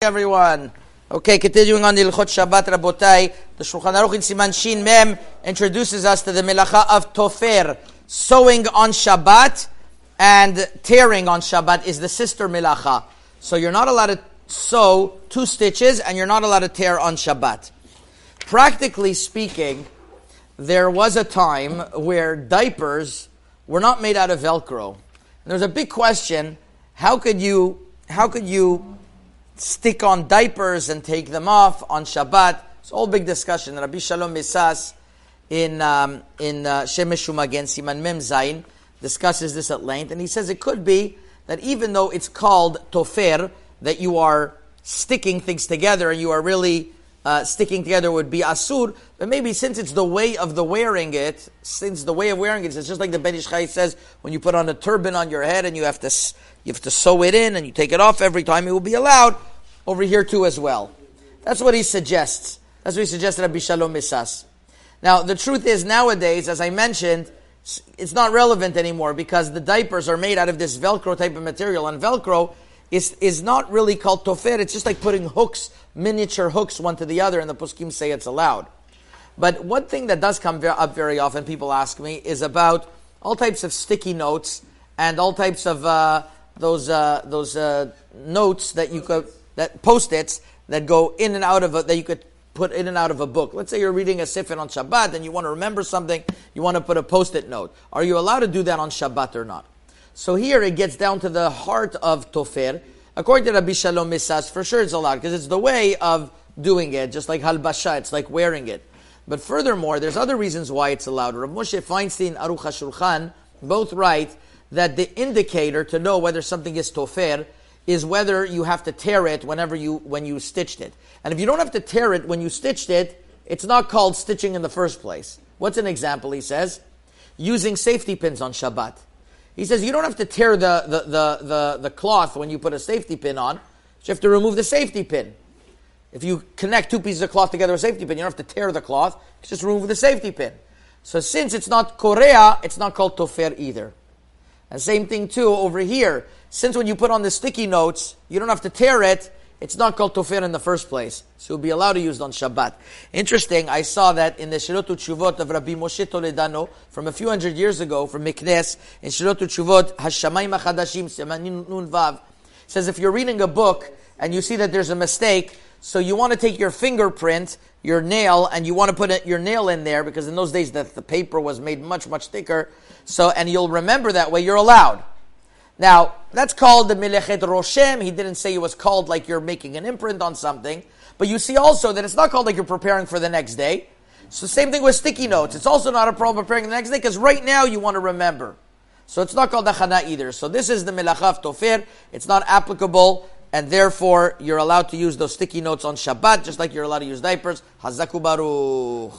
everyone. Okay, continuing on the Ilchot Shabbat Rabotai, the Shulchan Aruch in Siman Shin Mem introduces us to the Melacha of Tofer. Sewing on Shabbat and tearing on Shabbat is the sister Melacha. So you're not allowed to sew two stitches and you're not allowed to tear on Shabbat. Practically speaking, there was a time where diapers were not made out of Velcro. There's a big question, how could you, how could you stick on diapers and take them off on Shabbat. It's all big discussion. Rabbi Shalom Messas in um, in uh, Shemesh Umagen Siman Mem Zayin discusses this at length, and he says it could be that even though it's called tofer, that you are sticking things together and you are really uh, sticking together would be asur, but maybe since it's the way of the wearing it, since the way of wearing it, it's just like the Ben Ish Chai says, when you put on a turban on your head and you have to you have to sew it in and you take it off every time, it will be allowed over here too as well. That's what he suggests. That's what he suggested Rabbi Shalom Messas. Now, the truth is nowadays, as I mentioned, it's not relevant anymore because the diapers are made out of this Velcro type of material, and Velcro is, is not really called tofer. It's just like putting hooks, miniature hooks, one to the other, and the poskim say it's allowed. But one thing that does come up very often, people ask me, is about all types of sticky notes and all types of uh, those uh, those uh, notes that you could that post-its that go in and out of a, that you could put in and out of a book. Let's say you're reading a Sifin on Shabbat and you want to remember something, you want to put a post-it note. Are you allowed to do that on Shabbat or not? So here it gets down to the heart of Tofer. According to Rabbi Shalom Messas, for sure it's allowed because it's the way of doing it, just like halbasha, it's like wearing it. But furthermore, there's other reasons why it's allowed. Rav Moshe Feinstein, Aruch HaShulchan, both write that the indicator to know whether something is tofer is whether you have to tear it whenever you when you stitched it. And if you don't have to tear it when you stitched it, it's not called stitching in the first place. What's an example? He says, using safety pins on Shabbat. He says you don't have to tear the, the, the, the, the cloth when you put a safety pin on. You have to remove the safety pin. If you connect two pieces of cloth together with a safety pin, you don't have to tear the cloth. just remove the safety pin. So since it's not keriah, it's not called tofer either. And same thing too over here. Since when you put on the sticky notes, you don't have to tear it, it's not called tofir in the first place. So you'll be allowed to use it on Shabbat. Interesting, I saw that in the Shirotu Chuvot of Rabbi Moshe Toledano from a few hundred years ago, from Meknes, in Shirotu Chuvot, Hashamayim HaChadashim, Semanin Nun Vav, says if you're reading a book and you see that there's a mistake, so you want to take your fingerprint, your nail, and you want to put your nail in there because in those days the, the paper was made much, much thicker. So, and you'll remember that way, you're allowed. Now, that's called the Melechet Roshem. He didn't say it was called like you're making an imprint on something. But you see also that it's not called like you're preparing for the next day. So same thing with sticky notes. It's also not a problem preparing the next day because right now you want to remember. So it's not called Hachana either. So this is the Melachaf Tofir. It's not applicable and therefore you're allowed to use those sticky notes on Shabbat just like you're allowed to use diapers. Hazaku Baruch.